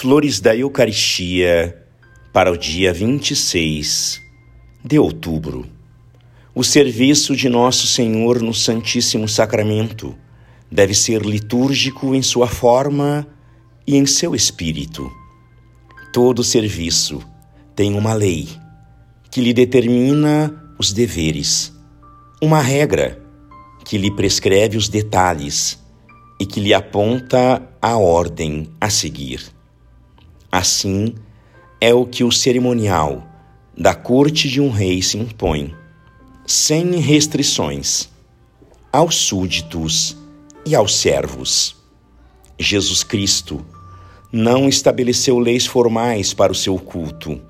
Flores da Eucaristia para o dia 26 de outubro. O serviço de Nosso Senhor no Santíssimo Sacramento deve ser litúrgico em sua forma e em seu espírito. Todo serviço tem uma lei que lhe determina os deveres, uma regra que lhe prescreve os detalhes e que lhe aponta a ordem a seguir. Assim é o que o cerimonial da corte de um rei se impõe, sem restrições, aos súditos e aos servos. Jesus Cristo não estabeleceu leis formais para o seu culto.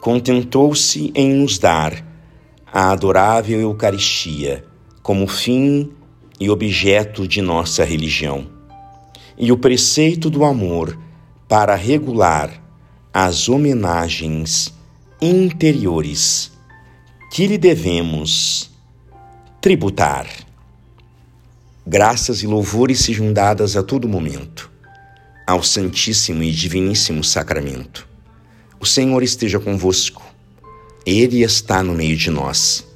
Contentou-se em nos dar a adorável Eucaristia como fim e objeto de nossa religião, e o preceito do amor para regular as homenagens interiores que lhe devemos tributar. Graças e louvores sejam dadas a todo momento ao Santíssimo e Diviníssimo Sacramento. O Senhor esteja convosco, Ele está no meio de nós.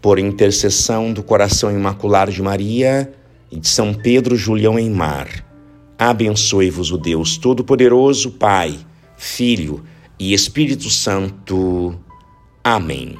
Por intercessão do coração imaculado de Maria e de São Pedro Julião em Mar, Abençoe-vos o Deus Todo-Poderoso, Pai, Filho e Espírito Santo. Amém.